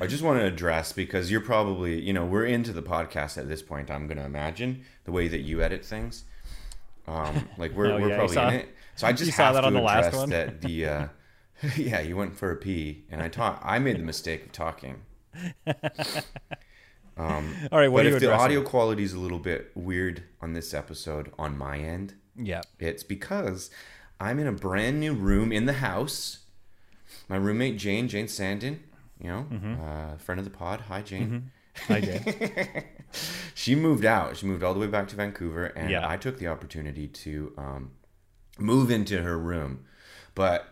I just want to address because you're probably, you know, we're into the podcast at this point. I'm going to imagine the way that you edit things. Um, like we're, Oh, we're yeah, probably saw- in it. So I just have that to on the last address one? that the, uh, yeah, you went for a pee and I taught, I made the mistake of talking. Um, All right, what but if the audio quality is a little bit weird on this episode on my end, Yeah. it's because I'm in a brand new room in the house. My roommate Jane, Jane Sandin, you know, Mm-hmm. uh, friend of the pod. Hi, Jane. Hi, Jane. She moved out. She moved all the way back to Vancouver, and Yeah. I took the opportunity to um, move into her room. But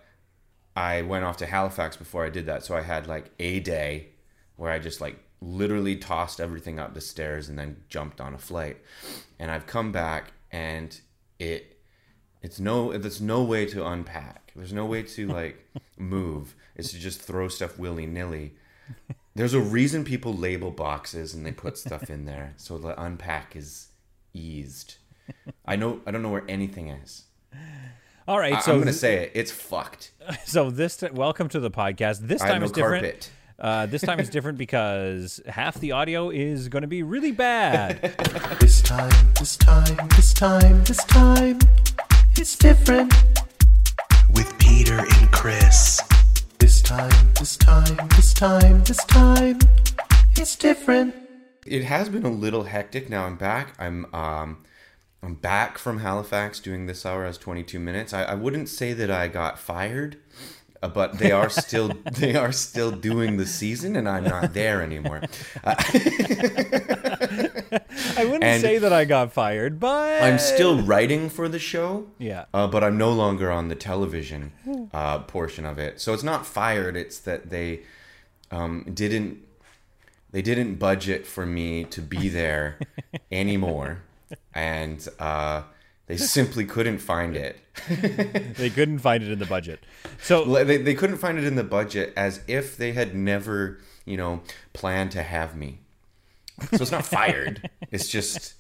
I went off to Halifax before I did that, so I had like a day where I just like literally tossed everything up the stairs and then jumped on a flight. And I've come back, and it it's no there's no way to unpack. There's no way to like move. It's to just throw stuff willy nilly. There's a reason people label boxes and they put stuff in there so the unpack is eased. I know I don't know where anything is. All right. So I'm gonna say it. It's fucked. so this t- welcome to the podcast. This I have time no is different. carpet. Uh, this time is different because half the audio is going to be really bad. This time, this time, this time, this time, it's different. With Peter and Chris. This time, this time, this time, this time, it's different. It has been a little hectic. Now I'm back. I'm um I'm back from Halifax doing This Hour Has 22 Minutes. I, I wouldn't say that I got fired, uh, but they are still they are still doing the season, and I'm not there anymore. Uh, I wouldn't And- say that I got fired, but I'm still writing for the show. Yeah. Uh, but I'm no longer on the television uh, portion of it. So it's not fired. It's that they um, didn't they didn't budget for me to be there anymore, and uh, they simply couldn't find it. they couldn't find it in the budget. So They, they couldn't find it in the budget as if they had never, you know, planned to have me. So it's not fired. it's just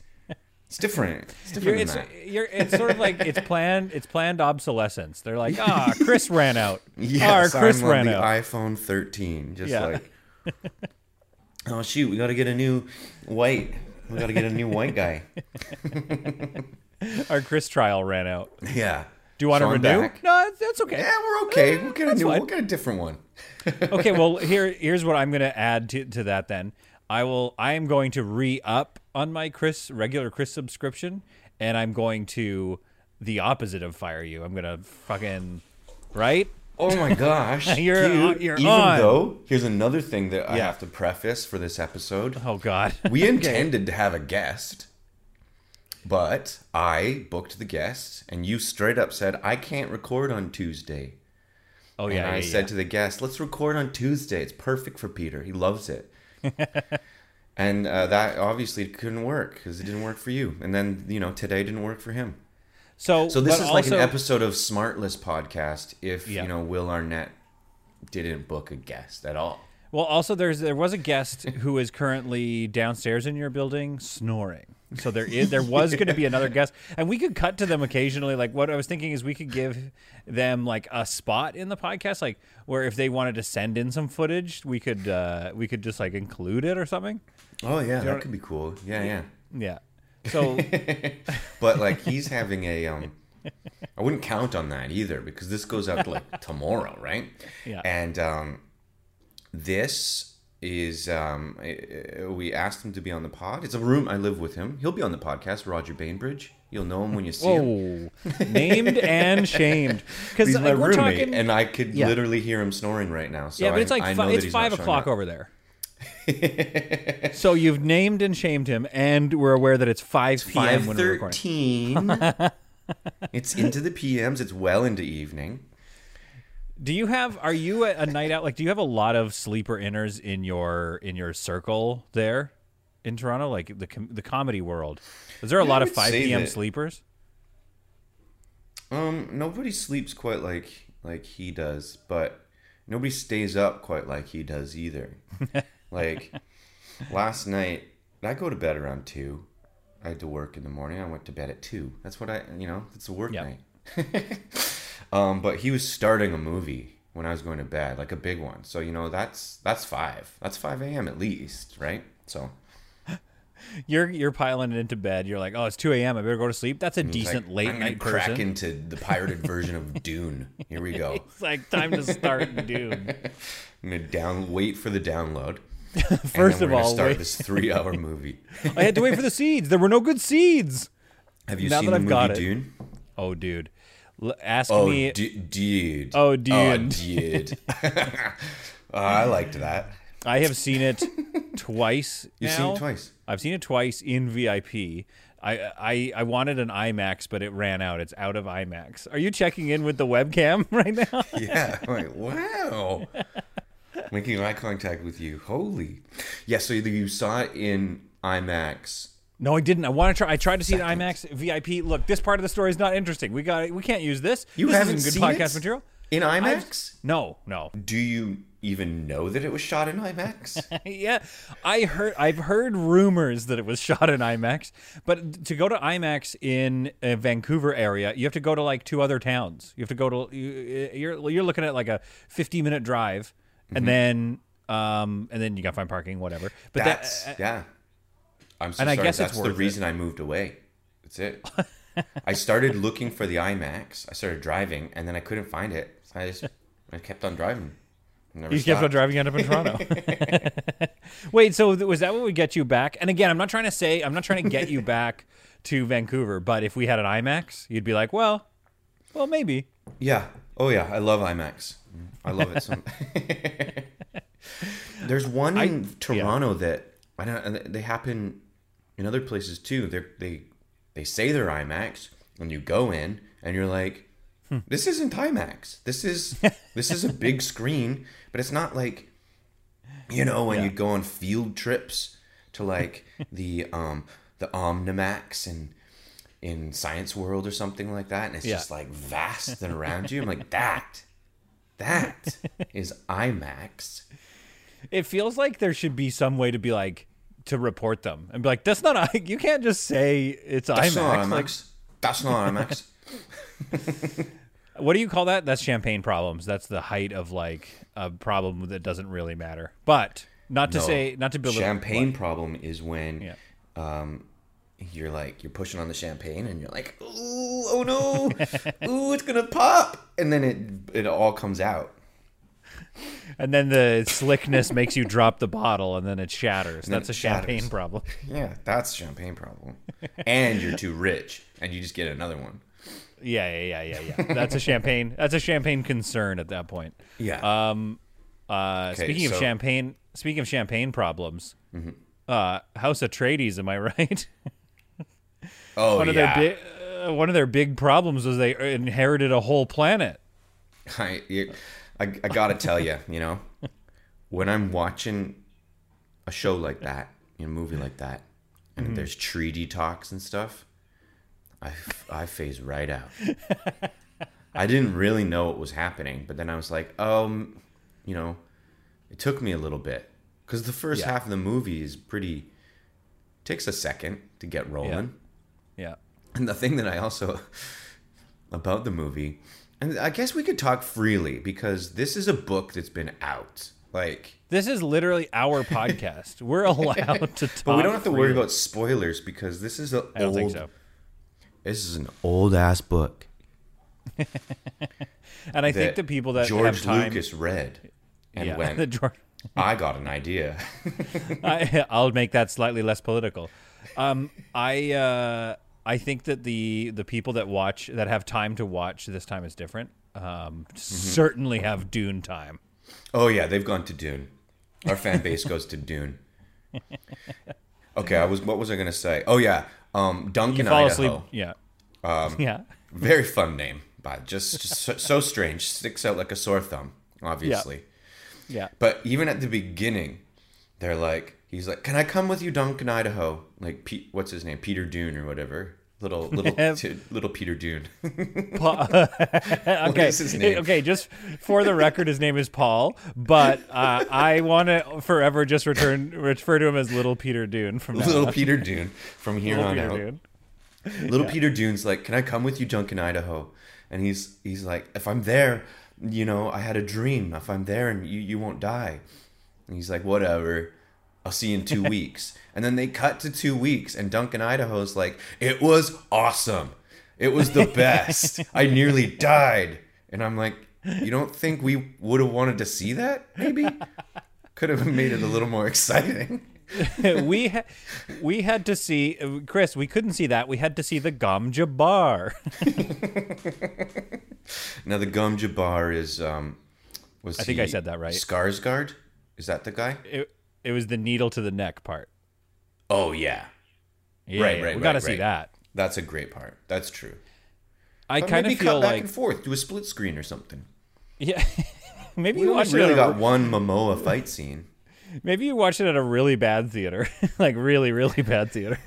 it's different. It's you're, different it's than that. you're it's sort of like it's planned it's planned obsolescence. They're like, ah, Chris ran out. Yes, ah, Chris I'm on ran the out. iPhone 13. Just Yeah. like, oh shoot, we got to get a new white. We got to get a new white guy. Our Chris trial ran out. Yeah. Do you want to I'm renew? back. No, that's- okay. Yeah, we're okay. We'll get a new. fine. We'll get a different one. okay, well here here's what I'm going to add to to that then. I will I am going to re-up on my Chris regular Chris subscription and I'm going to the opposite of fire you. I'm going to fucking right? Oh my gosh, You're dude, on- you're Even on. though here's another thing that I have to preface for this episode. Oh god. We intended to have a guest, but I booked the guest, and you straight up said I can't record on Tuesday. Oh yeah, And yeah. I yeah, said yeah. to the guest, "Let's record on Tuesday. It's perfect for Peter. He loves it." and uh, that obviously couldn't work because it didn't work for you. And then you know today didn't work for him. So So this is like an episode of Smartless podcast if Yeah. you know Will Arnett didn't book a guest at all. Well, also there's there was a guest who is currently downstairs in your building snoring. So there is there was going to be another guest, and we could cut to them occasionally. Like what I was thinking is we could give them like a spot in the podcast, like where if they wanted to send in some footage, we could uh, we could just like include it or something. Oh yeah, know- that could be cool. Yeah, yeah. Yeah. So But like he's having a um I wouldn't count on that either because this goes out like tomorrow, right? Yeah. And um this is um we asked him to be on the pod. It's a room I live with him. He'll be on the podcast, Roger Bainbridge. You'll know him when you see him. named and shamed because He's like, my we're roommate, talking. and I could Yeah. literally hear him snoring right now. So yeah, but it's like I it's five o'clock over there. so you've named and shamed him, and we're aware that it's five p.m. When we're recording. it's into the PMs. It's well into evening. Do you have? Are you a, a night out? Like, do you have a lot of sleeper inners in your in your circle there in Toronto? Like the com- the comedy world. Is there a lot of five p.m. that- sleepers? Um, nobody sleeps quite like like he does, but nobody stays up quite like he does either. like last night, I go to bed around two. I had to work in the morning. I went to bed at two. That's what I, you know, it's a work Yeah. night. um, but he was starting a movie when I was going to bed, like a big one. So you know that's that's five. That's five a.m. at least, right? So You're you're piling it into bed. You're like, oh, it's two a.m. I better go to sleep. That's a decent like, late I'm night crack person. into the pirated version of Dune. Here we go. It's like time to start Dune. I'm gonna down wait for the download. First of all, start wait. this three-hour movie. I had to wait for the seeds. There were no good seeds. Have you Now seen that the I've movie got it. Dune? Oh, dude, ask Oh, me. du- dude. Oh, dude. Oh, dude. dude. Oh, I liked that. I have seen it twice. You've now. seen it twice. I've seen it twice in VIP. I, I I wanted an IMAX, but it ran out. It's out of IMAX. Are you checking in with the webcam right now? Yeah. Like, wow. Making eye contact with you. Holy. Yeah, so you saw it in IMAX. No, I didn't. I want to try. I tried to see it in IMAX VIP. Look, this part of the story is not interesting. We got. We can't use this. You this haven't isn't good podcast it? material. In IMAX? No, no. Do you even know that it was shot in IMAX? yeah, I heard. I've heard rumors that it was shot in IMAX, but to go to IMAX in a Vancouver area, you have to go to like two other towns. You have to go to. you- You're you're looking at like a 50 minute drive, Mm-hmm. and then um and then you got to find parking, whatever. But that, That's yeah. I'm so And I sorry. guess it's That's the worth it. reason I moved away. That's it. I started looking for the IMAX. I started driving, and then I couldn't find it. So I just I kept on driving. Never You kept on driving end up in Toronto. Wait, so th- was that what would get you back? And again, I'm not trying to say I'm not trying to get you back to Vancouver, but if we had an IMAX, you'd be like, well, well, maybe. Yeah. Oh yeah. I love IMAX. I love it. So... There's one in Toronto that I don't. Uh, they happen in other places too. They they they say they're IMAX, and you go in, and you're like, "This isn't IMAX. This is this is a big screen, but it's not like, you know, when you go on field trips to like the um the Omnimax and in Science World or something like that, and it's Yeah. just like vast and around you. I'm like that. That is IMAX. It feels like there should be some way to be like to report them and be like, that's not I. You can't just say it's That's IMAX. not Like, IMAX. That's not IMAX. what do you call that? That's champagne problems. That's the height of like a problem that doesn't really matter. But not to No. say, not to build a- champagne problem is when Yeah. um, you're like you're pushing on the champagne and you're like, ooh, oh no, ooh, it's gonna pop, and then it it all comes out. And then the slickness makes you drop the bottle, and then it shatters. then That's a it champagne shatters. problem. Yeah, that's champagne problem. and you're too rich, and you just get another one. Yeah, yeah, yeah, yeah, yeah. That's a champagne. That's a champagne concern at that point. Yeah. Um, uh, Okay, speaking of so- Mm-hmm. champagne, speaking of champagne problems, uh, House Atreides, am I right? oh one of yeah. their big, uh, one of their big problems was they inherited a whole planet. I, I, I gotta tell you, you know, when I'm watching a show like that, a movie like that, and Mm-hmm. there's treaty talks and stuff, I, I phase right out. I didn't really know what was happening, but then I was like, um, you know, it took me a little bit because the first Yeah. half of the movie is pretty takes a second to get rolling. Yeah. And the thing that I also about the movie, and I guess we could talk freely because this is a book that's been out. Like, This is literally our podcast. We're allowed to talk. but we don't have to worry about spoilers because this is a I don't old. think so. This is an old ass book And I think the people that George have time, Lucas read and yeah, went. the George, I got an idea. I, I'll make that slightly less political. Um, I uh, I think that the the people that watch that have time to watch this time is different. Um, Mm-hmm. certainly have Dune time. oh yeah, they've gone to Dune. Our fan base goes to Dune. Okay, I was. What was I gonna say? Oh yeah, um, Duncan You fall Idaho. asleep. Yeah. Um, yeah. Very fun name, but just, just so, so strange. Sticks out like a sore thumb, obviously. Yeah. But even at the beginning, they're like, he's like, "Can I come with you, Duncan, Idaho?" Like, Pete, what's his name, Peter Dune or whatever. Little little t- little Peter Dune. okay. is his name? Okay, just for the record, his name is Paul, but uh, I want to forever just return refer to him as Little Peter Dune from little. Peter Dune from here Little on Peter out. Dune. Little Peter Dune's like, "Can I come with you, Duncan, Idaho?" And he's he's like, "If I'm there, you know, I had a dream. If I'm there and you, you won't die. And he's like, whatever. I'll see you in two weeks. And then they cut to two weeks, and Duncan Idaho's like, it was awesome. It was the best. I nearly died. And I'm like, you don't think we would have wanted to see that? Maybe could have made it a little more exciting. we ha- we had to see Chris. We couldn't see that. We had to see the Gom Jabbar. Now the Gum Jabbar is um was I think I said that right. Skarsgård? Is that the guy? it, it was the needle to the neck part. Oh yeah. Yeah, Right, right, We got to right, see that. That's a great part. That's true. I kind of maybe feel cut back like and forth, do a split screen or something. yeah. maybe We you watched really it. At a, got one Momoa fight scene. maybe you watch it at a really bad theater, like really, really bad theater.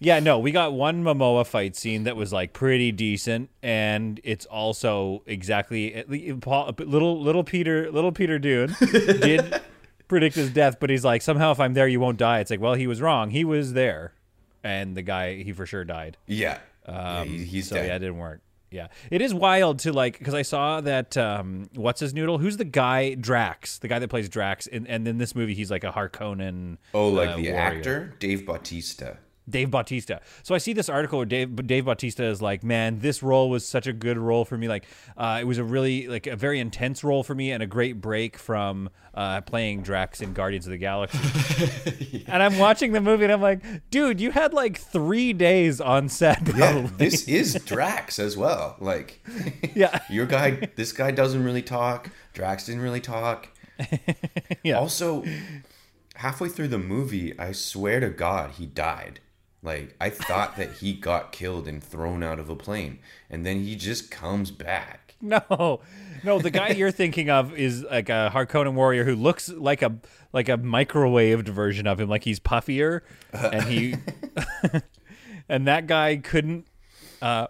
Yeah, no, we got one Momoa fight scene that was like pretty decent, and it's also exactly Paul, little little Peter little Peter Dune did predict his death, but he's like somehow if I'm there you won't die. It's like well he was wrong, he was there, and the guy he for sure died. Yeah. yeah he- he's Um, So dead. yeah, it didn't work. Yeah, it is wild to like because I saw that um, what's his noodle? Who's the guy Drax? The guy that plays Drax, and, and in this movie he's like a Harkonnen. oh, like uh, the warrior. actor Dave Bautista. Dave Bautista. So I see this article where Dave Dave Bautista is like, man, this role was such a good role for me. Like, uh, it was a really like a very intense role for me and a great break from uh, playing Drax in Guardians of the Galaxy. And I'm watching the movie and I'm like, dude, you had like three days on set. Probably. Yeah, this is Drax as well. Like yeah. your guy this guy doesn't really talk. Drax didn't really talk. Yeah. Also, halfway through the movie, I swear to God, he died. Like I thought that he got killed and thrown out of a plane, and then he just comes back. No, no. The guy you're thinking of is like a Harkonnen warrior who looks like a like a microwaved version of him, like he's puffier, and he and that guy couldn't. Uh,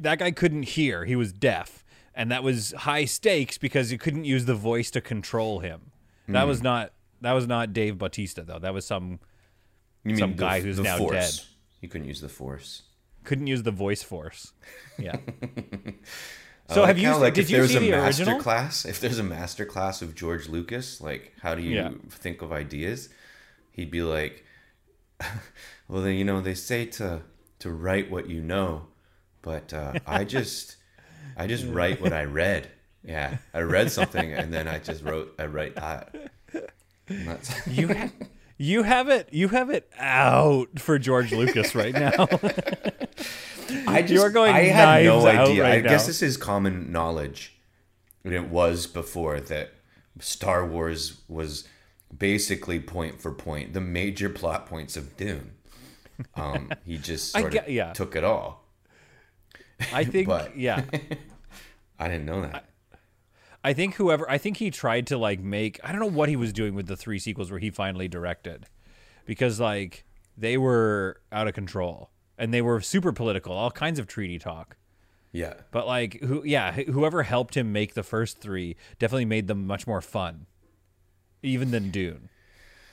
that guy couldn't hear. He was deaf, and that was high stakes because you couldn't use the voice to control him. That was not that was not Dave Bautista though. That was some You Some the- guy who's now force. dead. He couldn't use the force. couldn't use the voice force. Yeah. So like have you like did if you there's see a the master original? class, if there's a master class of George Lucas, like how do you Yeah. think of ideas? He'd be like, well, then you know they say to to write what you know, but uh, I just I just write what I read. Yeah, I read something and then I just wrote I write that. And that's- You ha- you have it you have it out for George Lucas right now. I just are going I had no idea. I right guess now. this is common knowledge, and it was before that Star Wars was basically point for point the major plot points of Dune. Um, he just I sort get- of yeah. took it all. I think But- yeah. I didn't know that. I think whoever I think he tried to like make I don't know what he was doing with the three sequels where he finally directed. Because like they were out of control and they were super political, all kinds of treaty talk. yeah, But like who yeah, whoever helped him make the first 3 definitely made them much more fun even than Dune.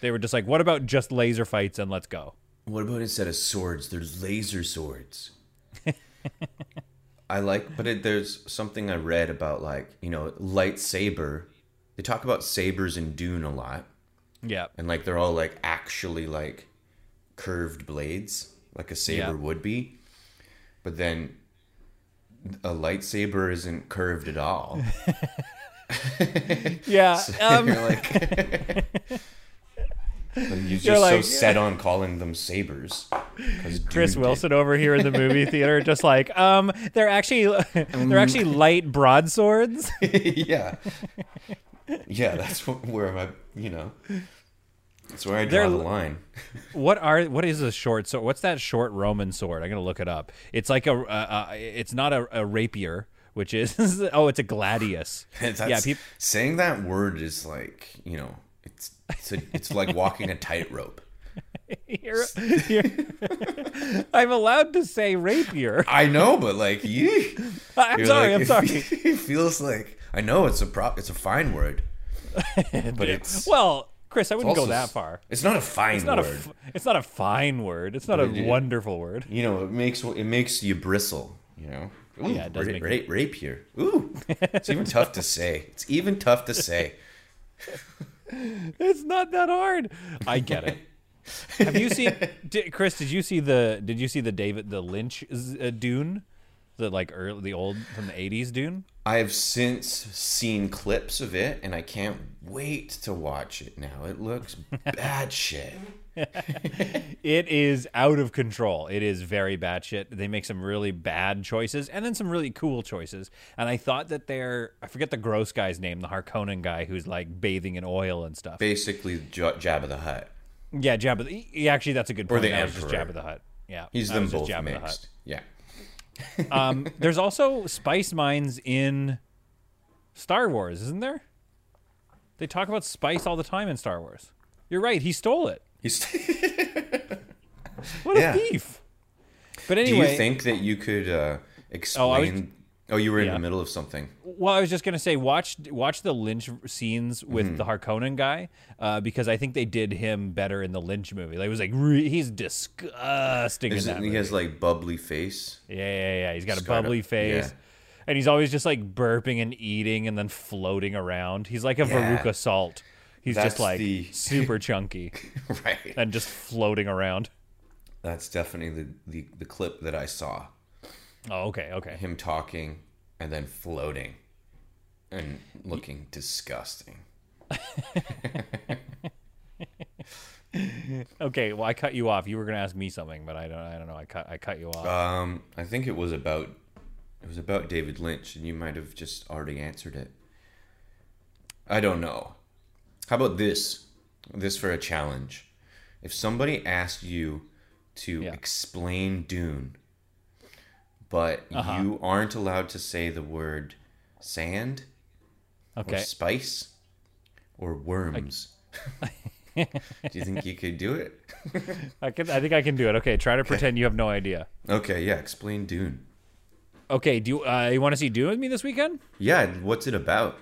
They were just like what about just laser fights and let's go. What about instead of swords, there's laser swords? I like, but it, there's something I read about like you know lightsaber. They talk about sabers in Dune a lot. Yeah. and like they're all like actually like curved blades like a saber Yeah. would be but then a lightsaber isn't curved at all Yeah. Um, you're like you're just like- so set on calling them sabers Chris Dune did. Wilson over here in the movie theater, just like, um, they're actually they're actually light broadswords. yeah yeah that's where I you know that's where I draw They're- the line what are what is a short sword? What's that short Roman sword? I'm gonna look it up. It's like a, uh, uh, it's not a, a rapier, which is oh, it's a gladius. Yeah, saying that word is like you know it's it's, a, it's like walking a tightrope you're, you're- I'm allowed to say rapier. I know, but like, yee. I'm sorry. like- I'm sorry. It feels like I know it's a prop. It's a fine word, but it's Well, Chris, I wouldn't go that far. It's not a fine It's not a word. f- it's not a fine word. It's not a it- wonderful word. you know, it makes it makes you bristle. You know, Ooh, Yeah, it does ra- make ra- rapier. Ooh, it's even tough to say. It's even tough to say. It's not that hard. I get it. Have you seen di- Chris? Did you see the Did you see the David the Lynch uh, Dune, the like early the old from the eighties Dune? I have since seen clips of it, and I can't wait to watch it now. It looks bad shit. It is out of control. It is very bad shit. They make some really bad choices and then some really cool choices. And I thought that they're I forget the gross guy's name, the Harkonnen guy who's like bathing in oil and stuff. Basically, J- Jabba the Hutt. Yeah, Jabba. The, he- actually, that's a good point. Or the Emperor. Jabba the Hutt. Yeah, He's them both Jabba the Hutt. mixed. Yeah. Um, there's also spice mines in Star Wars, isn't there? They talk about spice all the time in Star Wars. You're right. He stole it. He's. What Yeah. a thief! But anyway, Do you think that you could uh, explain? Oh, you were in Yeah. the middle of something. Well, I was just gonna say, watch watch the Lynch scenes with Mm-hmm. the Harkonnen guy, uh, because I think they did him better in the Lynch movie. Like, it was like re- he's disgusting Is in it, that he has like bubbly face. yeah, yeah, yeah. He's got a a- bubbly face, yeah. and he's always just like burping and eating and then floating around. He's like a Yeah. Veruca Salt. He's That's just like the- super chunky right. and just floating around. That's definitely the, the the clip that I saw. Oh, okay, okay. Him talking and then floating and looking disgusting. Okay, well, I cut you off. You were gonna ask me something, but I don't. I don't know. I cut. I cut you off. Um, I think it was about it was about David Lynch, and you might have just already answered it. I don't know. How about this? This for a challenge. If somebody asked you to Yeah. explain Dune, but Uh-huh. you aren't allowed to say the word sand or okay. spice or worms. do you think you could do it? I can. I think I can do it. Okay, try to pretend you have no idea. Okay, yeah, explain Dune. Okay, do you, uh, you want to see Dune with me this weekend? Yeah, what's it about?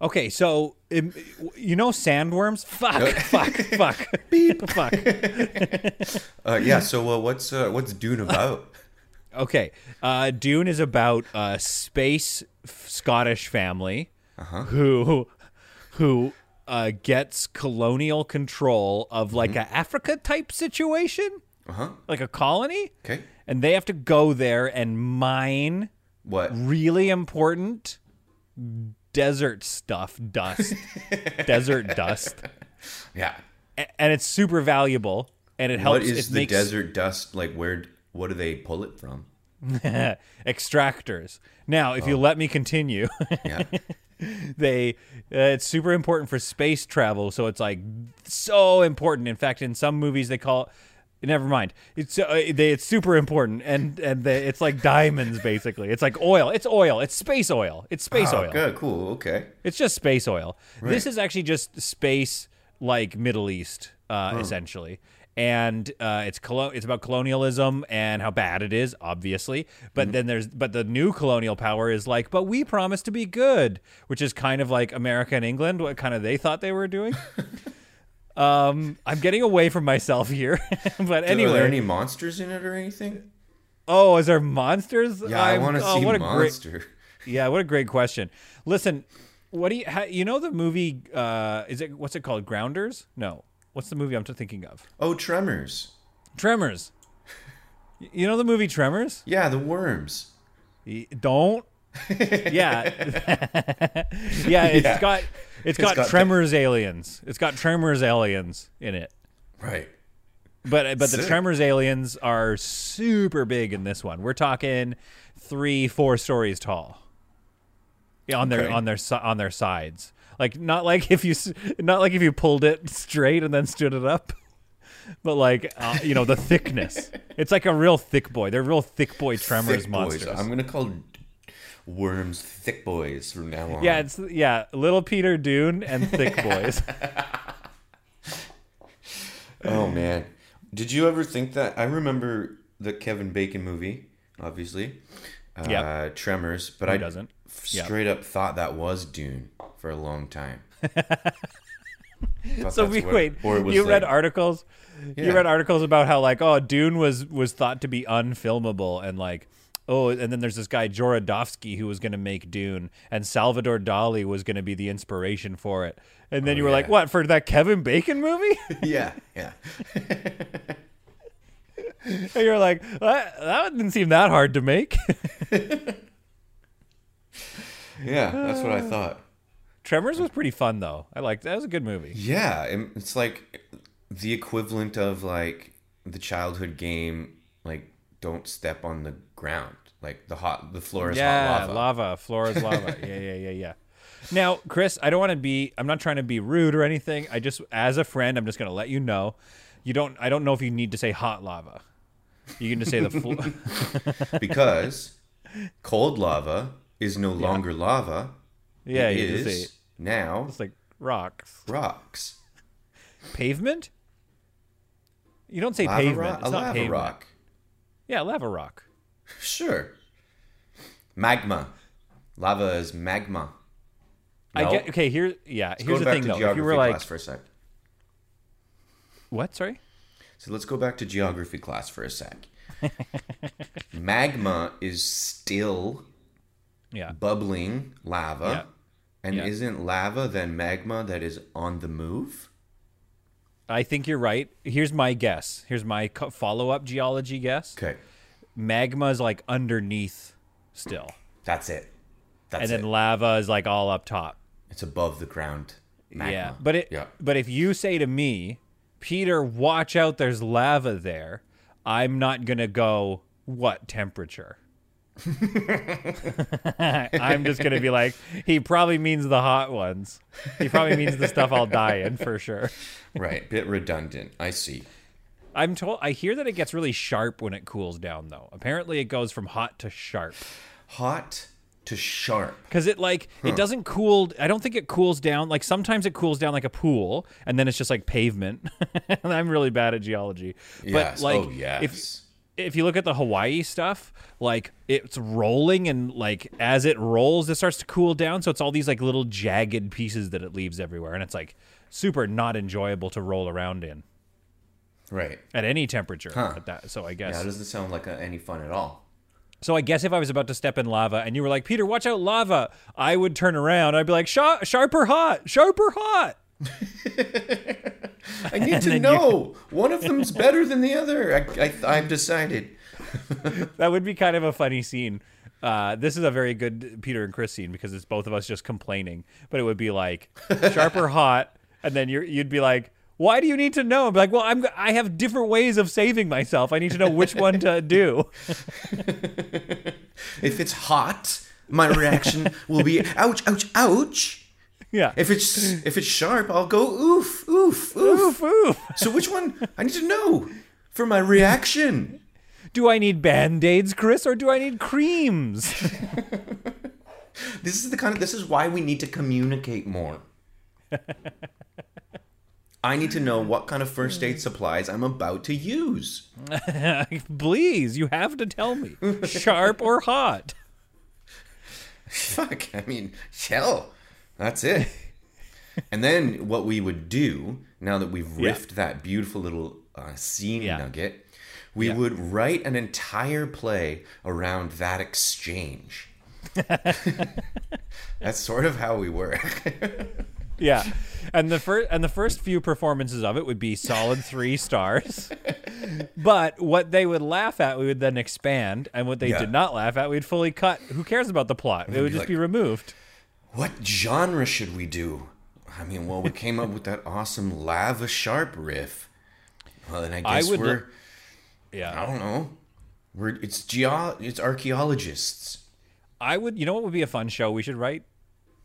Okay, so um, you know sandworms? Fuck, fuck, fuck, beep, fuck. Uh, yeah. So uh, what's uh, what's Dune about? Okay, uh, Dune is about a space Scottish family who who uh, gets colonial control of like a Africa type situation, Uh huh. like a colony, Okay. and they have to go there and mine What? really important desert stuff, dust, desert dust, Yeah. A- and it's super valuable. And it helps. What is it the makes desert dust like? Where? What do they pull it from? extractors. Now, if you let me continue, Yeah. they uh, it's super important for space travel. So it's like so important. In fact, in some movies they call. Never mind. It's uh, they, it's super important, and and they, it's like diamonds basically. It's like oil. It's oil. It's space oil. It's space oh, oil. good. Cool. Okay. It's just space oil. This is actually just space like Middle East, uh, essentially. And uh, it's colo- it's about colonialism and how bad it is, obviously. But then there's but the new colonial power is like, but we promise to be good, which is kind of like America and England, what kind of they thought they were doing. um, I'm getting away from myself here, but anyway. Are there any monsters in it or anything? oh, is there monsters? Yeah, I I'm- want to oh, see what a great- monster. yeah, what a great question. Listen, what do you ha, you know the movie? Uh, is it what's it called? Grounders? No, what's the movie I'm thinking of? Oh, tremors. Tremors. You know the movie Tremors? Yeah, the worms. Don't. Yeah, yeah. It's Yeah. got it's got, got the- Tremors aliens. It's got Tremors aliens in it. Right. But but the Tremors aliens are super big in this one. We're talking three, four stories tall. Yeah, on their Okay. on their on their sides. Like not like if you not like if you pulled it straight and then stood it up, but like uh, you know the thickness. It's like a real thick boy. They're real thick boy Tremors thick monsters. boys. I'm gonna call worms thick boys from now on. yeah, it's yeah, little Peter Dune and thick boys. Oh man, did you ever think that? I remember the Kevin Bacon movie, obviously. Uh, Yep. Tremors, but Who I doesn't? Yep. straight up thought that was Dune for a long time. So we what- wait. or You read like- articles. You read articles about how like oh Dune was was thought to be unfilmable and like oh, and then there's this guy Jorodowski who was going to make Dune, and Salvador Dali was going to be the inspiration for it. And then Oh, you were like, what for that Kevin Bacon movie? yeah, yeah. and you're like, that, that didn't seem that hard to make. Yeah, that's what I thought. Tremors was pretty fun though. I liked that was a good movie. Yeah, it's like the equivalent of like the childhood game, like don't step on the ground, like the hot, the floor is yeah, hot lava. lava. Floor is lava. yeah, yeah, yeah, yeah. Now, Chris, I don't want to be. I'm not trying to be rude or anything. I just, as a friend, I'm just going to let you know. You don't. I don't know if you need to say hot lava. You can just say the floor. because cold lava is no longer lava. yeah, it can say now it's like rocks. rocks. Pavement. You don't say Lava pavement. rock, It's a not lava pavement. rock. Yeah, lava rock. Sure. Magma. Lava is magma. I get. Okay, here. Yeah, Let's here's the thing though. If you were like, for a sec. what? Sorry. So let's go back to geography class for a sec. Magma is still Yeah. bubbling lava. Yeah. And Yeah. isn't lava then magma that is on the move? I think you're right. Here's my guess. Here's my co- follow-up geology guess. Okay. Magma is like underneath still, That's it. That's and then it. lava is like all up top. It's above the ground. Magma. Yeah, but it. Yeah. But if you say to me, Peter, watch out, there's lava there. I'm not gonna go. What temperature? I'm just gonna be like, he probably means the hot ones. He probably means the stuff I'll die in for sure. Right. Bit redundant. I see. I'm told. I hear that it gets really sharp when it cools down, though. Apparently, it goes from hot to sharp. Hot to sharp. because it like it doesn't cool i don't think it cools down like sometimes it cools down like a pool and then it's just like pavement i'm really bad at geology Yes. but like oh, yes. if if you look at the hawaii stuff like it's rolling and like as it rolls it starts to cool down so it's all these like little jagged pieces that it leaves everywhere and it's like super not enjoyable to roll around in right. at any temperature Huh. at that so i Yeah, guess it doesn't sound like uh any fun at all. So I guess if I was about to step in lava and you were like, Peter, watch out, lava, I would turn around. I'd be like, Sha- sharp or hot? sharper hot? I need to then you- know. One of them's better than the other. I, I, I've decided. That would be kind of a funny scene. Uh, this is a very good Peter and Chris scene because it's both of us just complaining. But it would be like, sharp or hot? And then you're, you'd be like, why do you need to know? I'm like, well, I'm I have different ways of saving myself. I need to know which one to do. If it's hot, my reaction will be ouch, ouch, ouch. Yeah. If it's if it's sharp, I'll go oof, oof, oof. oof, oof. So which one? I need to know for my reaction. Do I need band-aids, Chris, or do I need creams? This is the kind of this is why we need to communicate more. I need to know what kind of first aid supplies I'm about to use. Please, you have to tell me. Sharp or hot? Fuck, I mean, hell, that's it. and then what we would do now that we've riffed that beautiful little uh, scene Yeah. nugget, we Yeah. would write an entire play around that exchange. that's sort of how we work. Yeah, and the first and the first few performances of it would be solid three stars. but what they would laugh at, we would then expand, and what they Yeah. did not laugh at, we'd fully cut. Who cares about the plot? It would just like- be removed. What genre should we do? I mean, well, we came up with that awesome lava sharp riff. Well, then I I guess would we're Yeah, I don't know. We're it's geo it's archaeologists. I would. You know what would be a fun show we should write?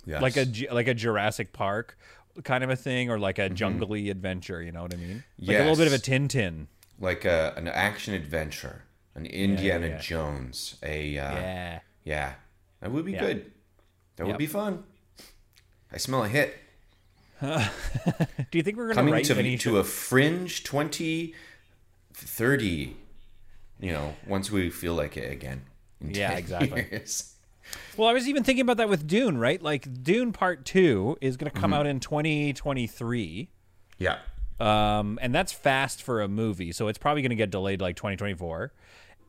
Yes. Like a like a Jurassic Park kind of a thing, or like a Mm-hmm. jungly adventure. You know what I mean? Like a little bit of a Tintin. like a, an action adventure, an Indiana yeah. Jones, a uh, yeah. Yeah. that would be Yeah. good. That would Yep. be fun. I smell a hit Do you think we're gonna coming to any? to a fringe 20 30 you know, once we feel like it again. in Yeah, 10 exactly. years. Well, I was even thinking about that with Dune, right? Like Dune Part Two is going to Mm-hmm. come out in 2023, Yeah. um, and that's fast for a movie, so it's probably going to get delayed like 2024.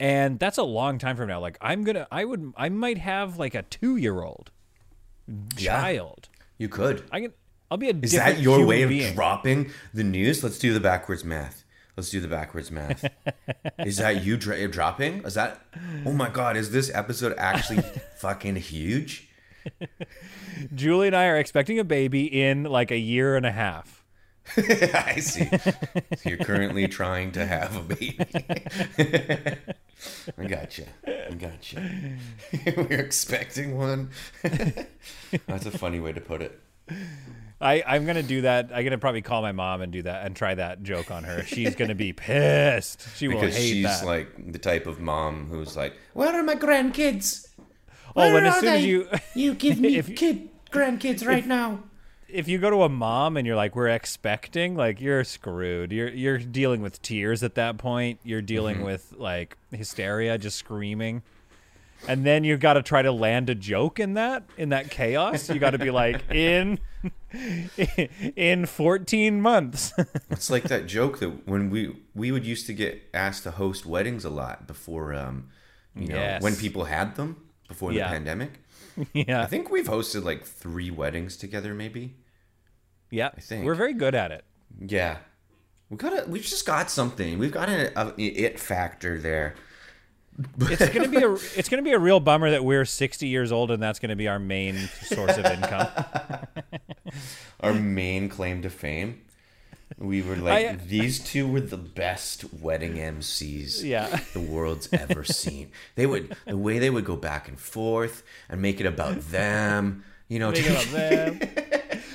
and that's a long time from now. Like I'm gonna, I would, I might have like a two year old Yeah. child. You could. I can, I'll be a. Is that your way of being. dropping the news? Let's do the backwards math. Let's do the backwards math. is that you dra- dropping? Is that? Oh my god! Is this episode actually fucking huge? Julie and I are expecting a baby in like a year and a half. I see. So you're currently trying to have a baby. I gotcha. I gotcha. We're expecting one. That's a funny way to put it. I, I'm gonna do that. I'm gonna probably call my mom and do that and try that joke on her. She's gonna be pissed. She will Because hate she's that. like the type of mom who's like, "Where are my grandkids? oh, Where and as soon as they? you You give me If- kid grandkids right now." If you go to a mom and you're like we're expecting like you're screwed you're you're dealing with tears at that point you're dealing Mm-hmm. with like hysteria just screaming and then you've got to try to land a joke in that in that chaos you got to be like in in 14 months It's like that joke that when we we would used to get asked to host weddings a lot before, um, you know, Yes. when people had them before the Yeah. pandemic. yeah I think we've hosted like three weddings together, maybe. Yeah think. we're very good at it Yeah, we got a, We've just got something. We've got an a uh, it factor there. it's gonna be a it's gonna be a real bummer that we're 60 years old and that's gonna be our main source of income Our main claim to fame. We were like I- uh, these two were the best wedding MCs Yeah. the world's ever seen. They would the way they would go back and forth and make it about them. You know, Think about them.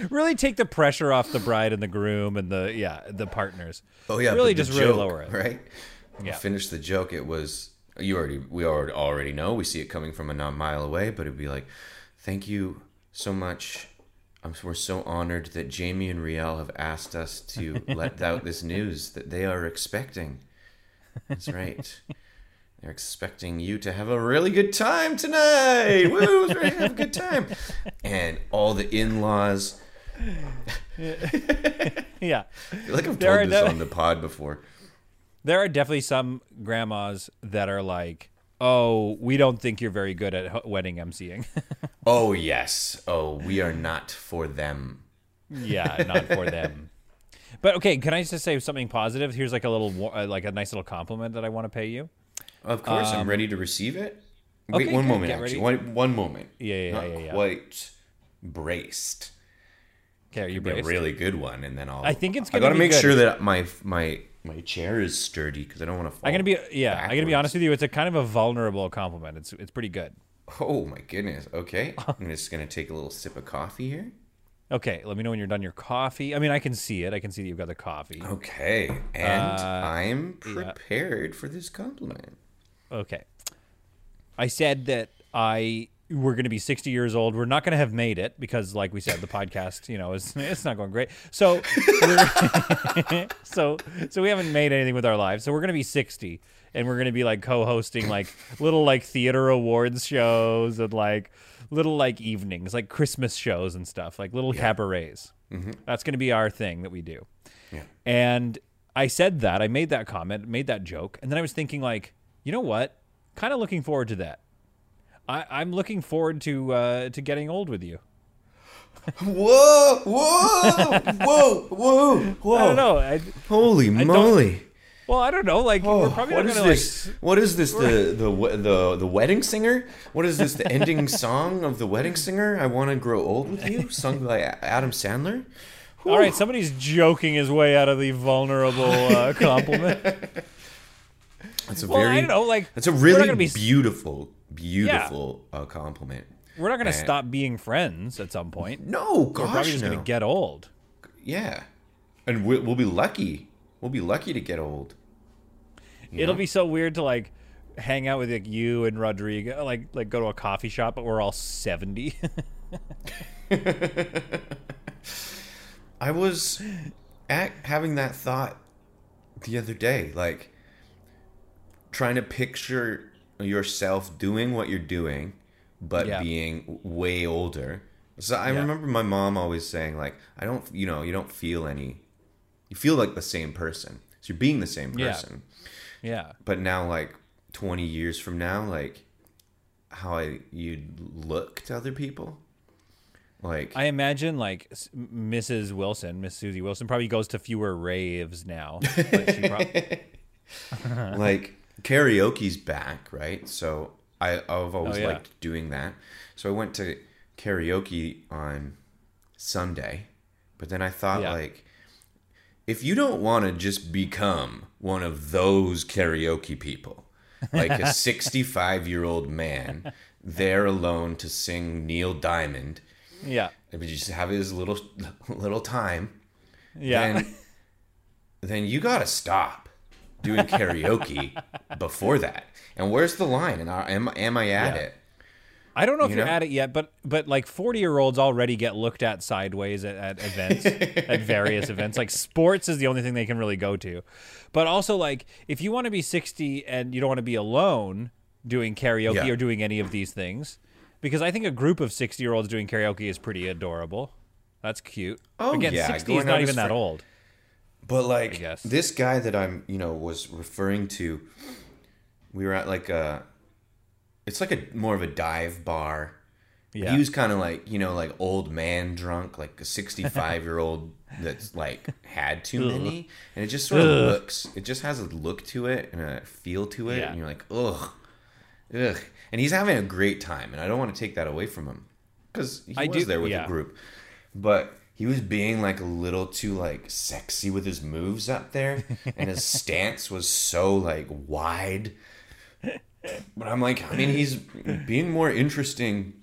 Really take the pressure off the bride and the groom and the yeah the partners. Oh yeah, really just really joke, lower it. Right. Yeah. Finish the joke. It was you already we already already know. We see it coming from a mile away, but it'd be like, thank you so much. I'm, we're so honored that Jamie and Riel have asked us to let out this news that they are expecting. That's right. They're expecting you to have a really good time tonight. Woo! Have a good time. And all the in-laws. Yeah, I feel like I've There told this no- on the pod before. there are definitely some grandmas that are like, "Oh, we don't think you're very good at wedding emceeing." Oh yes. Oh, we are not for them. yeah, not for them. But okay, can I just say something positive? Here's like a little, uh, like a nice little compliment that I want to pay you. Of course, I'm ready to receive it. Wait okay, one moment, actually. One, one moment. Yeah, yeah, Not yeah, yeah. quite braced. Okay, are you Be a really good one, and then I'll. I think it's I gotta make good. sure that my my my chair is sturdy because I don't want to. Fall. I'm gonna be yeah. I'm gonna be honest with you. It's a kind of a vulnerable compliment. It's it's pretty good. Oh my goodness. Okay, I'm just gonna take a little sip of coffee here. Okay, let me know when you're done your coffee. I mean, I can see it. I can see that you've got the coffee. Okay, and Uh, I'm prepared for this compliment. Okay. I said that I we're going to be 60 years old. We're not going to have made it because, like we said, the podcast, you know, is it's not going great. So, so, so we haven't made anything with our lives. So we're going to be 60, and we're going to be like co-hosting like little like theater awards shows and like little like evenings, like Christmas shows and stuff, like little cabarets. Mm-hmm. That's going to be our thing that we do. Yeah. And I said that, I made that comment, made that joke, and then I was thinking, like, you know what? Kind of looking forward to that. I, I'm looking forward to uh, to getting old with you. Whoa! Whoa! Whoa! Whoa! Whoa! I don't know. I, Holy moly! well, I don't know. Like, we're Oh, probably what not is gonna this? like. What is this? The the the the wedding singer? What is this? The ending song of the wedding singer? I want to grow old with you, sung by Adam Sandler. All right, somebody's joking his way out of the vulnerable uh, compliment. That's a Well, very. I don't know. Like, That's a really be- beautiful, beautiful uh, compliment. We're not going to stop being friends at some point. No, gosh, We're probably just no. going to get old. yeah, and we'll, we'll be lucky. We'll be lucky to get old. You It'll know? be so weird to like hang out with like you and Rodrigo, like like go to a coffee shop, but we're all seventy. I was at having that thought the other day, like trying to picture yourself doing what you're doing, but Yeah. being way older. So I Yeah. remember my mom always saying, like, I don't, you know, you don't feel any, you feel like the same person. So you're being the same person. yeah. But now, like, 20 years from now, like how I you'd look to other people. Like I imagine like Mrs. Wilson, Miss Susie Wilson, probably goes to fewer raves now. Prob- like karaoke's back, right? So I, I've always Oh, yeah. liked doing that. So I went to karaoke on Sunday, but then I thought Yeah. like, if you don't want to just become one of those karaoke people, like a 65 year old man there alone to sing Neil Diamond, yeah, you just have his little little time, yeah. then then you gotta stop doing karaoke before that. And where's the line? And am am I at Yeah. it? I don't know if you you're know? at it yet, but but like 40 year olds already get looked at sideways at, at events, at various events. Like sports is the only thing they can really go to. But also like if you want to be 60 and you don't want to be alone doing karaoke Yeah. or doing any of these things, because I think a group of 60 year olds doing karaoke is pretty adorable. That's cute. Oh, Again, yeah, 60 going is not even that old. But like this guy that I'm, you know, was referring to, we were at like a, it's like a more of a dive bar. Yeah. He was kind of like, you know, like old man drunk, like a 65 year old that's like had too many. And it just sort of looks, it just has a look to it and a feel to it. Yeah. And you're like, ugh, ugh. And he's having a great time. And I don't want to take that away from him because he I was do- there with yeah. a group. But he was being like a little too like sexy with his moves up there. and his stance was so like wide. But I'm like, I mean, he's being more interesting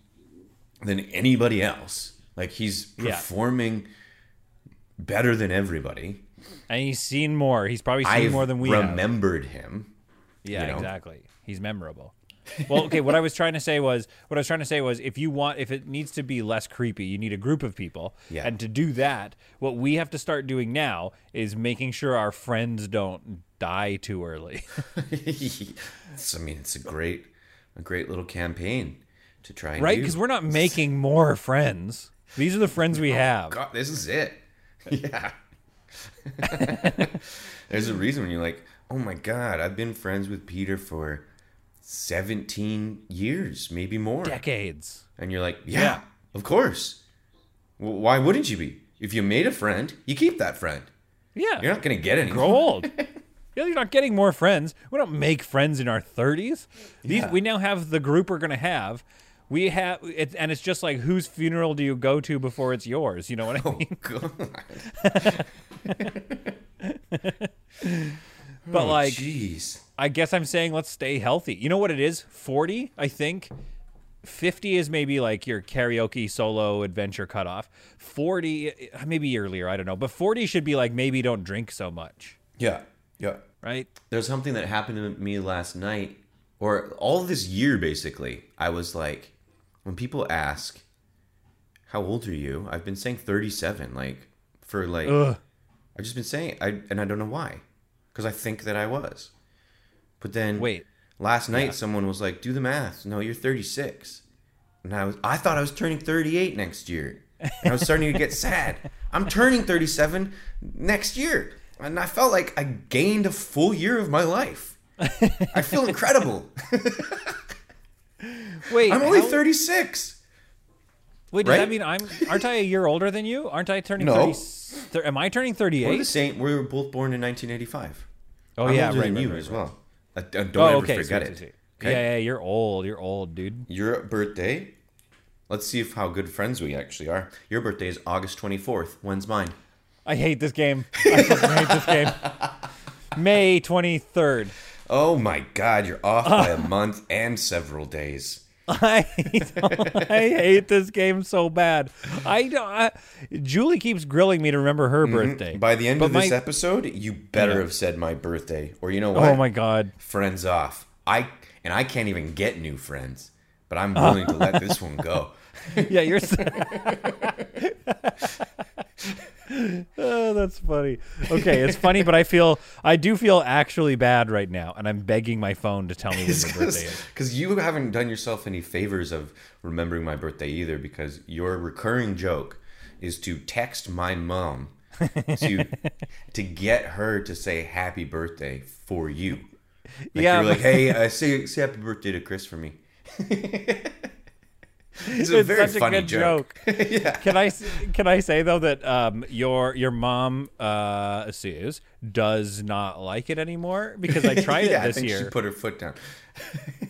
than anybody else. Like he's Yeah. performing better than everybody. And he's seen more. He's probably seen I've more than we have. remembered him. Yeah, you know? exactly. He's memorable. Well, okay. What I was trying to say was, what I was trying to say was, if you want, if it needs to be less creepy, you need a group of people. Yeah. And to do that, what we have to start doing now is making sure our friends don't die too early. I mean, it's a great, a great little campaign to try and right? Because we're not making more friends. These are the friends we oh, have. God, this is it. Yeah. There's a reason when you're like, oh my God, I've been friends with Peter for 17 years, maybe more. Decades. And you're like, yeah, Yeah. of course. W why wouldn't you be? If you made a friend, you keep that friend. Yeah. You're not going to get any. grow old. Yeah, you're not getting more friends. We don't make friends in our 30s. These Yeah. we now have the group we're gonna have. We have, it, and it's just like whose funeral do you go to before it's yours? You know what I oh, mean? Oh, God. But Oh, like, jeez. I guess I'm saying let's stay healthy. You know what it is? 40, I think. 50 is maybe like your karaoke solo adventure cutoff. 40, uh, maybe earlier, I don't know. But 40 should be like maybe don't drink so much, Yeah. Yeah. right? There's something that happened to me last night, or all this year basically. I was like, when people ask, "How old are you?" I've been saying 37, like for like Ugh. I've just been saying, I and I don't know why, because I think that I was. But then Wait. last night someone was like, "Do the math." No, you're 36, and I was I thought I was turning 38 next year. And I was starting to get sad. I'm turning 37 next year, and I felt like I gained a full year of my life. I feel incredible. Wait, I'm only how- 36. Wait, does right? that mean I'm? Aren't I a year older than you? Aren't I turning No. 30? Am I turning 38? We're the same. We were both born in 1985. Oh I'm yeah, older right, than right, you right, as well. Uh, uh, don't Oh, ever okay. forget it. Okay? Yeah, yeah, you're old. You're old, dude. Your birthday. Let's see if how good friends we actually are. Your birthday is August 24th. When's mine? I hate this game. I hate this game. May 23rd. Oh my god, you're off by a month and several days. I I hate this game so bad. I don't. I, Julie keeps grilling me to remember her birthday. Mm-hmm. By the end But of this episode, you better Yeah. have said my birthday. Or you know what? Oh my god. Friends off. I and I can't even get new friends, but I'm willing to let this one go. Yeah, you're. oh, that's funny. Okay, it's funny, but I feel I do feel actually bad right now, and I'm begging my phone to tell me when my birthday is. Because you haven't done yourself any favors of remembering my birthday either, because your recurring joke is to text my mom to to get her to say happy birthday for you. Like Yeah, you're like, hey, uh, say say happy birthday to Chris for me. It's a very such a good joke. joke. Can I can I say though that um, your your mom uh, does not like it anymore because I tried yeah, it this I think year. she put her foot down.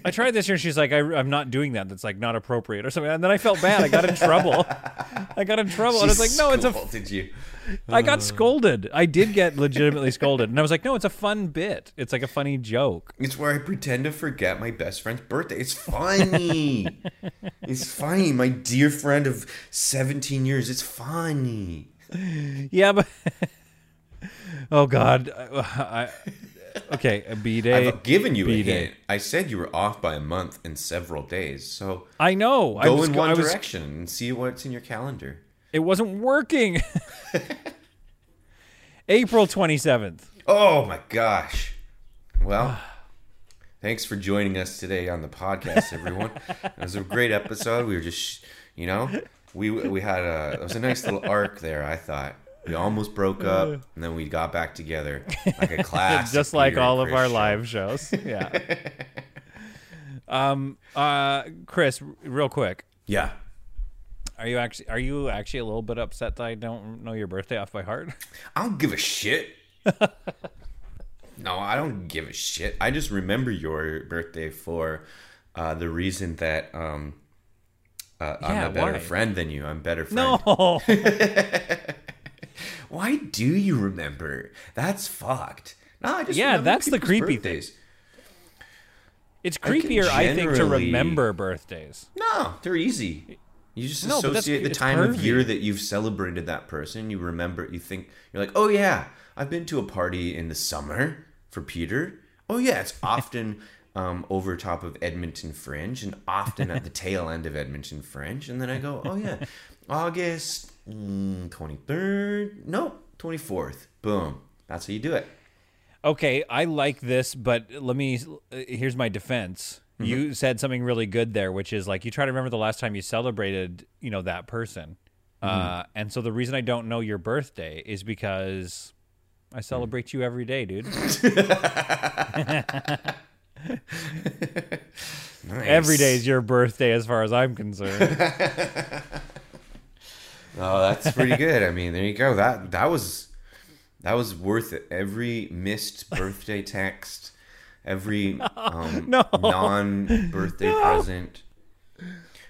I tried this year and she's like, I, I'm not doing that. That's like not appropriate or something. And then I felt bad. I got in trouble. I got in trouble. and I was like, no, it's a. Did you? I got scolded. I did get legitimately scolded. And I was like, no, it's a fun bit. It's like a funny joke. It's where I pretend to forget my best friend's birthday. It's funny. it's funny. My dear friend of 17 years. It's funny. Yeah, but. oh, God. I, okay, a B day. I've given you a B-Day. hint. I said you were off by a month and several days. So I know. I go was, in one was, direction and see what's in your calendar. It wasn't working. April 27th. Oh my gosh. Well, thanks for joining us today on the podcast, everyone. it was a great episode. We were just, you know, we we had a it was a nice little arc there. I thought we almost broke up, and then we got back together like a class, just like all of our live shows. Yeah. um. Uh. Chris, real quick, Yeah, are you actually are you actually a little bit upset that I don't know your birthday off by heart? I don't give a shit. no, I don't give a shit. I just remember your birthday for uh, the reason that um, uh, I'm a better why? friend than you. I'm better friend. No. Why do you remember? That's fucked. No, I just Yeah, that's the creepy thing. It's creepier, I think, to remember birthdays. No, they're easy. You just No, associate the time of year that you've celebrated that person. You remember. You think you're like, oh yeah, I've been to a party in the summer for Peter. Oh yeah, it's often um, over top of Edmonton Fringe and often at the tail end of Edmonton Fringe. And then I go, oh yeah, August twenty third. No, twenty fourth. Boom. That's how you do it. Okay, I like this, but let me. Uh, here's my defense. Mm-hmm. You said something really good there, which is like you try to remember the last time you celebrated, you know, that person. Uh, Mm-hmm. and so the reason I don't know your birthday is because I celebrate you every day, dude. Every day is your birthday, as far as I'm concerned. Oh, that's pretty good. I mean, there you go. That that was that was worth it. Every missed birthday text, every um, no. non-birthday present.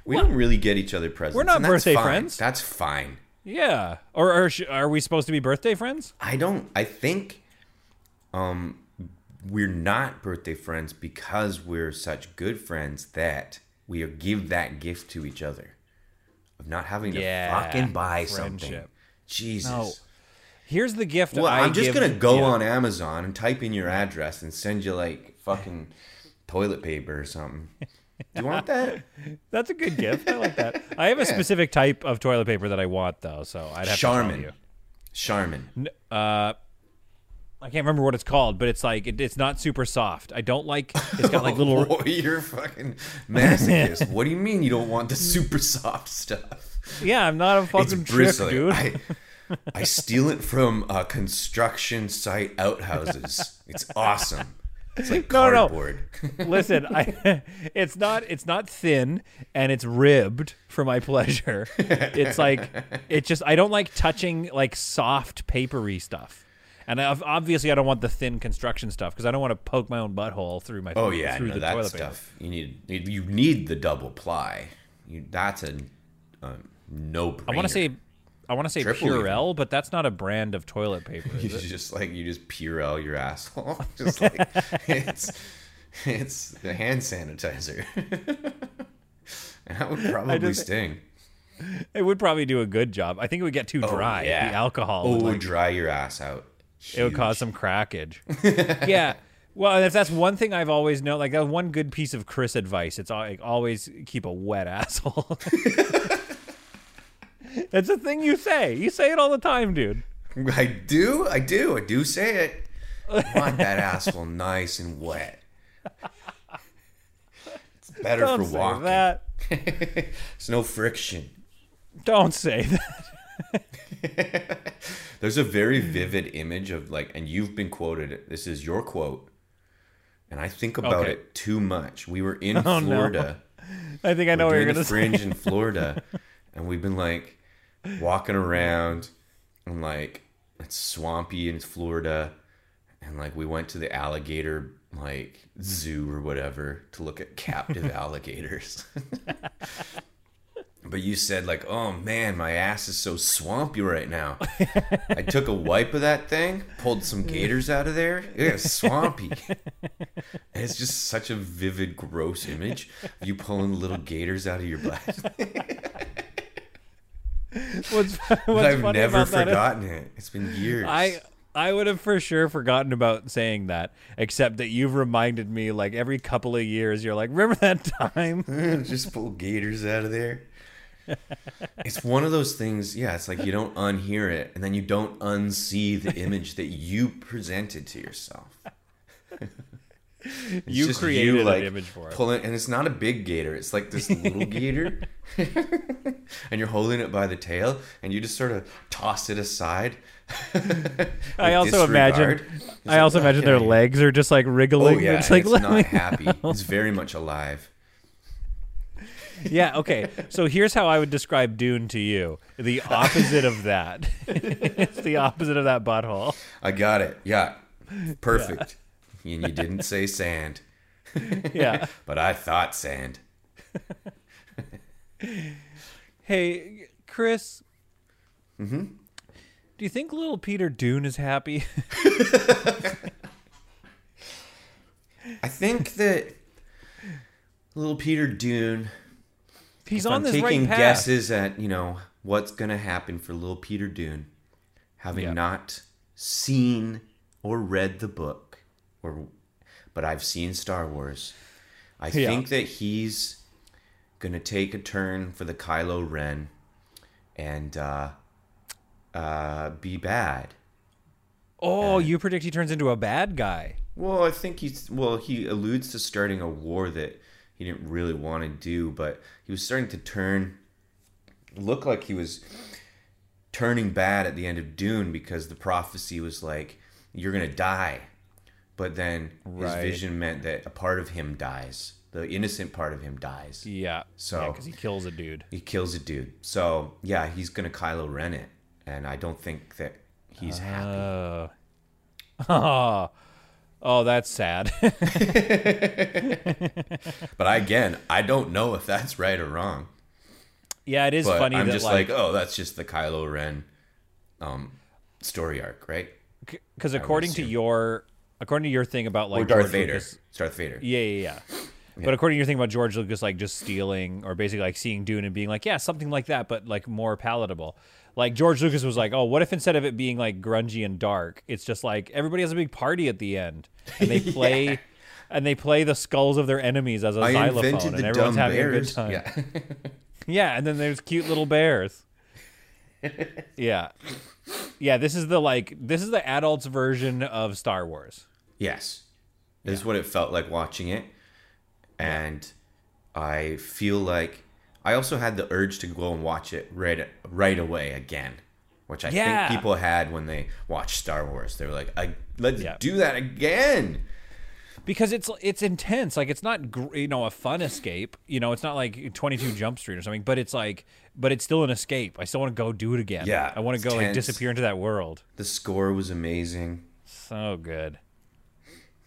We don't really get each other presents. We're not birthday fine. friends. That's fine. yeah, or, sh- are we supposed to be birthday friends? I don't. I think, um, we're not birthday friends because we're such good friends that we give that gift to each other of not having to Yeah, fucking buy something. Jesus. No. Here's the gift. Well, I I'm just gonna go yeah. on Amazon and type in your address and send you like fucking toilet paper or something. Do you want that? That's a good gift. I like that. I have a specific type of toilet paper that I want, though, so I'd have to Charmin. tell you. Charmin. Uh, I can't remember what it's called, but it's like it, it's not super soft. I don't like. It's got like little. Oh, you're fucking masochist. what do you mean you don't want the super soft stuff? Yeah, I'm not a fucking trick, dude. I, I steal it from uh, construction site outhouses. It's awesome. It's like No, no. cardboard. Listen, I it's not it's not thin and it's ribbed for my pleasure. It's like it just I don't like touching like soft papery stuff. And I, obviously I don't want the thin construction stuff because I don't want to poke my own butthole through my Oh yeah, through no, the that toilet stuff. You need you need the double ply. You, that's a, a no brainer. I want to say I want to say Triple Purell, but that's not a brand of toilet paper. you it? just like you just Purell your asshole. just like it's it's the hand sanitizer. and that would probably just- sting. It would probably do a good job. I think it would get too oh, dry. Yeah, The alcohol. Oh, would, would like, dry your ass out. It would cause some crackage. yeah. Well, if that's one thing I've always known, like that one good piece of Chris advice, it's like always keep a wet asshole. That's a thing you say. You say it all the time, dude. I do, I do, I do say it. I want that asshole nice and wet. It's better Don't for say walking. that. There's no friction. Don't say that. There's a very hmm. vivid image of like, and you've been quoted. This is your quote. and I think about Okay. it too much. We were in Oh, no. Florida. I think I know we're where doing you're gonna say. fringe in Florida, and we've been like walking around and like it's swampy in Florida, and like we went to the alligator like zoo or whatever to look at captive alligators. But you said like, "Oh man, my ass is so swampy right now." I took a wipe of that thing, pulled some mm. gators out of there. It was swampy. And it's just such a vivid, gross image of you pulling little gators out of your butt. What's, what's But I've never about that is- forgotten it. It's been years. I I would have for sure forgotten about saying that, except that you've reminded me like every couple of years. You're like, remember that time? just pull gators out of there. It's one of those things, yeah, it's like you don't unhear it and then you don't unsee the image that you presented to yourself. It's You created an image for it. Pulling, and it's not a big gator. It's like this little gator, and you're holding it by the tail, and you just sort of toss it aside. I also imagine. It's I like, also imagine their legs are just like oh, wriggling. Oh yeah, just like, it's not happy. It's very much alive. Yeah, okay. So here's how I would describe Dune to you. The opposite of that. it's the opposite of that butthole. I got it. Yeah, perfect. And you didn't say sand, Yeah. but I thought sand. Hey, Chris. Mm-hmm. Do you think little Peter Dune is happy? I think that little Peter Dune. He's on I'm this taking right path. guesses at you know what's gonna happen for little Peter Dune, having Yeah. not seen or read the book, or but I've seen Star Wars. I Yeah. think that he's gonna take a turn for the Kylo Ren, and uh, uh, be bad. Oh, you predict he turns into a bad guy. Well, I think he's well. He alludes to starting a war that he didn't really want to do, but he was starting to turn, look like he was turning bad at the end of Dune because the prophecy was like, "You're gonna die," but then his Right. vision meant that a part of him dies. The innocent part of him dies. Yeah. So- because he kills a dude. He kills a dude. So yeah, he's gonna Kylo Ren it, and I don't think that he's happy. Oh. oh. Oh. That's sad. But I, again, I don't know if that's right or wrong. yeah, it is But funny I'm that just like like, oh, that's just the Kylo Ren um, story arc, right? because according to your according to your thing about like or Darth George Vader. Lucas, Darth Vader. Yeah, yeah, yeah. But according to your thing about George Lucas, like just stealing or basically like seeing Dune and being like, yeah, something like that, but like more palatable. Like George Lucas was like, oh, what if instead of it being like grungy and dark, it's just like everybody has a big party at the end and they play. And they play the skulls of their enemies as a I xylophone, and everyone's having bears. a good time. Yeah. Yeah, and then there's cute little bears. yeah. Yeah, this is the like this is the adults version of Star Wars. yes. This is what it felt like watching it. And I feel like I also had the urge to go and watch it right right away again. Which I Yeah. think people had when they watched Star Wars. They were like, I, let's Yeah. do that again. Because it's it's intense. Like it's not you know a fun escape. You know, it's not like 22 Jump Street or something, but it's like but it's still an escape. I still want to go do it again. Yeah, I want to go like tense. disappear into that world. The score was amazing. So good.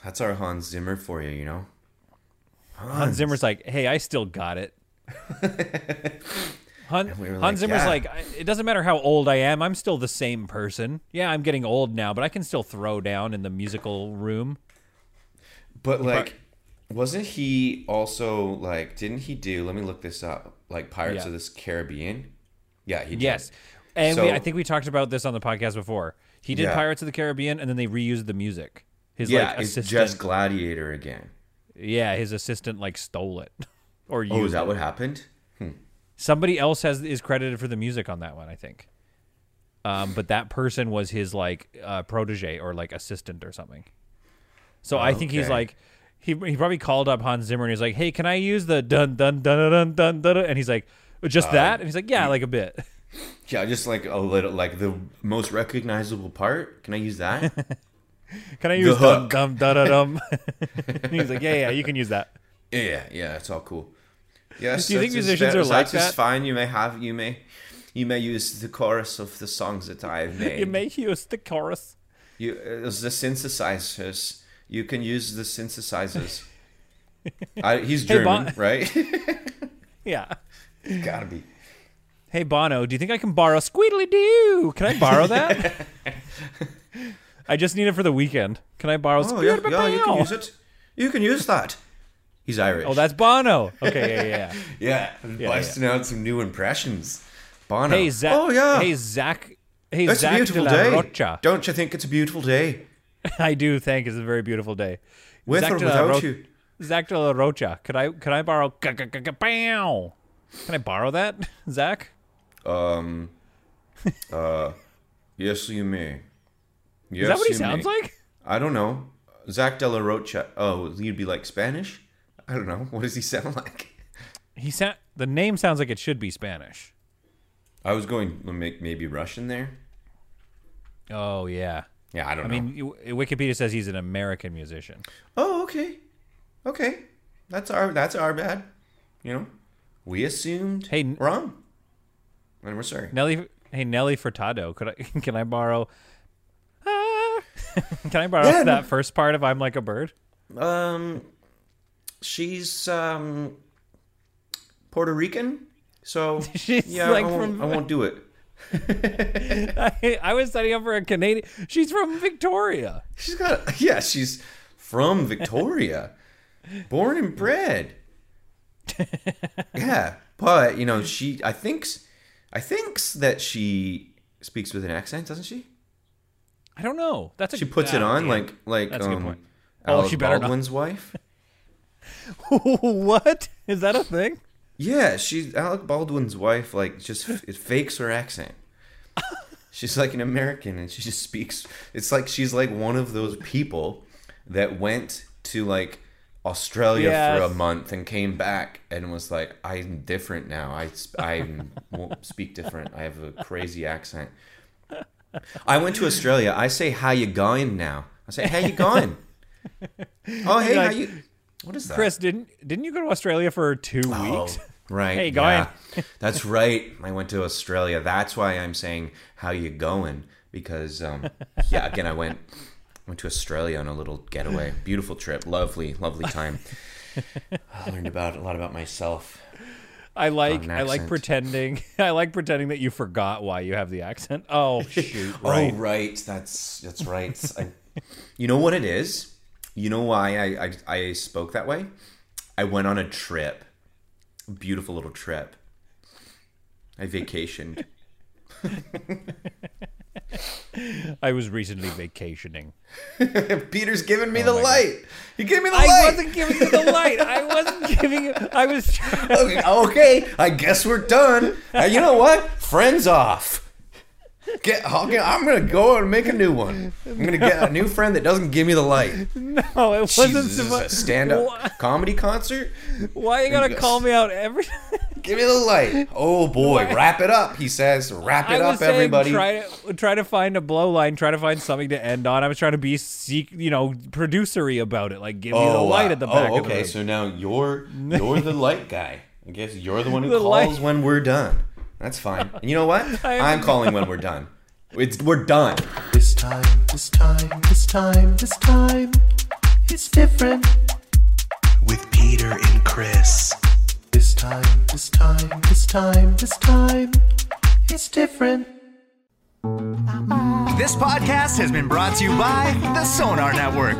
That's our Hans Zimmer for you, you know? Hans Zimmer's like, "Hey, I still got it." Han, we like, Hans Zimmer's "Yeah." like, "It doesn't matter how old I am. I'm still the same person. Yeah, I'm getting old now, but I can still throw down in the musical room." But like, wasn't he also like? Didn't he do? Let me look this up. Like Pirates Yeah. of the Caribbean. Yeah, he did. Yes. And we, I think we talked about this on the podcast before. He did Yeah. Pirates of the Caribbean, and then they reused the music. His Yeah, like it's assistant, just Gladiator again. yeah, his assistant like stole it, or used Oh, is that what happened? Somebody else has is credited for the music on that one, I think. Um, but that person was his like uh, protege or like assistant or something. So I think he's like, he he probably called up Hans Zimmer and he's like, "Hey, can I use the dun dun dun dun dun dun?" And he's like, "Just that?" And he's like, "Yeah, like a bit." Yeah, just like a little, like the most recognizable part. Can I use that? Can I use The dum hook. dum da dum? He's like, yeah, yeah, you can use that. Yeah, yeah, it's all cool. Yes, Do you think musicians are like that? that is fine. You may have you may you may use the chorus of the songs that I've made. You may use the chorus. You, uh, the synthesizers. You can use the synthesizers. I, he's Hey, German, Bon- right? Yeah. Gotta be. Hey Bono, do you think I can borrow Squeedly Doo? Can I borrow that? I just need it for the weekend. Can I borrow Oh yeah, yeah, you can use it. You can use that. He's Irish. Oh, that's Bono. Okay, yeah, yeah. yeah. yeah, busting out some new impressions. Bono. Hey Zach. Oh yeah. Hey Zach. Hey a Zach de beautiful day. Rocha. Don't you think it's a beautiful day? I do think it's a very beautiful day. With Zach or without Ro- you? Zach de la Rocha. Could I could I borrow? Can I borrow that, Zach? Um. uh. Yes, you may. Yes, Is that what he sounds may. like? I don't know. Zach De La Rocha. Oh, you'd be like Spanish? I don't know. What does he sound like? He sa- the name sounds like it should be Spanish. I was going to make maybe Russian there. Oh yeah. Yeah, I don't I know. I mean, Wikipedia says he's an American musician. oh, okay, okay. That's our that's our bad. You know, we assumed Hey, wrong, and we're sorry. Nelly, hey Nelly Furtado, could I can I borrow? Ah, can I borrow Yeah, no- that first part of "I'm Like a Bird"? Um, she's um Puerto Rican, so She's yeah, like I, won't, from- I won't do it. I, I was studying up for a Canadian. She's from Victoria. She's got yeah, she's from Victoria, born and bred. yeah, but you know she I think I thinks that she speaks with an accent, doesn't she? I don't know. That's a, She puts it ah, on like like That's a good um. Oh, Alec she better not. Baldwin's wife. what is that a thing? Yeah, she's Alec Baldwin's wife. Like, just it fakes her accent. She's like an American, and she just speaks. It's like she's like one of those people that went to like Australia for a month and came back and was like, "I'm different now. I I won't speak different. I have a crazy accent." I went to Australia. I say, "How you going?" Now I say, "How you going?" oh, hey, how you? What is that? Chris, didn't didn't you go to Australia for two Oh, weeks? right. Hey, going. yeah. That's right. I went to Australia. That's why I'm saying how you going because um, yeah, again I went went to Australia on a little getaway. Beautiful trip. Lovely, lovely time. I learned about a lot about myself. I like I like pretending I like pretending that you forgot why you have the accent. Oh shoot! Right. Oh, right. That's that's right. I, you know what it is? You know why I, I I spoke that way? I went on a trip. A beautiful little trip. I vacationed. I was recently vacationing. Peter's giving me Oh the my God. light. He gave me the I light. I wasn't giving you the light. I wasn't giving you. I was. Trying, okay, okay, I guess we're done. Uh, you know what? Friends off. Get, get, I'm gonna go and make a new one. I'm gonna get a new friend that doesn't give me the light. no, it wasn't. Jesus, this is suppo- a stand-up Why, comedy concert. why you gotta Yes. call me out every? Give me the light. Oh boy, wrap it up. He says, wrap it up, saying everybody. try to try to find a blow line, try to find something to end on. I was trying to be seek, you know, producery about it. Like give me the oh, light at the back. Oh, of the okay. So now you're you're the light guy. I guess you're the one who The calls light- when we're done. That's fine. And you know what? I- I'm calling when we're done. It's we're done. This time, this time, this time, this time, it's different. With Peter and Chris. This time, this time, this time, this time, it's different. This podcast has been brought to you by the Sonar Network.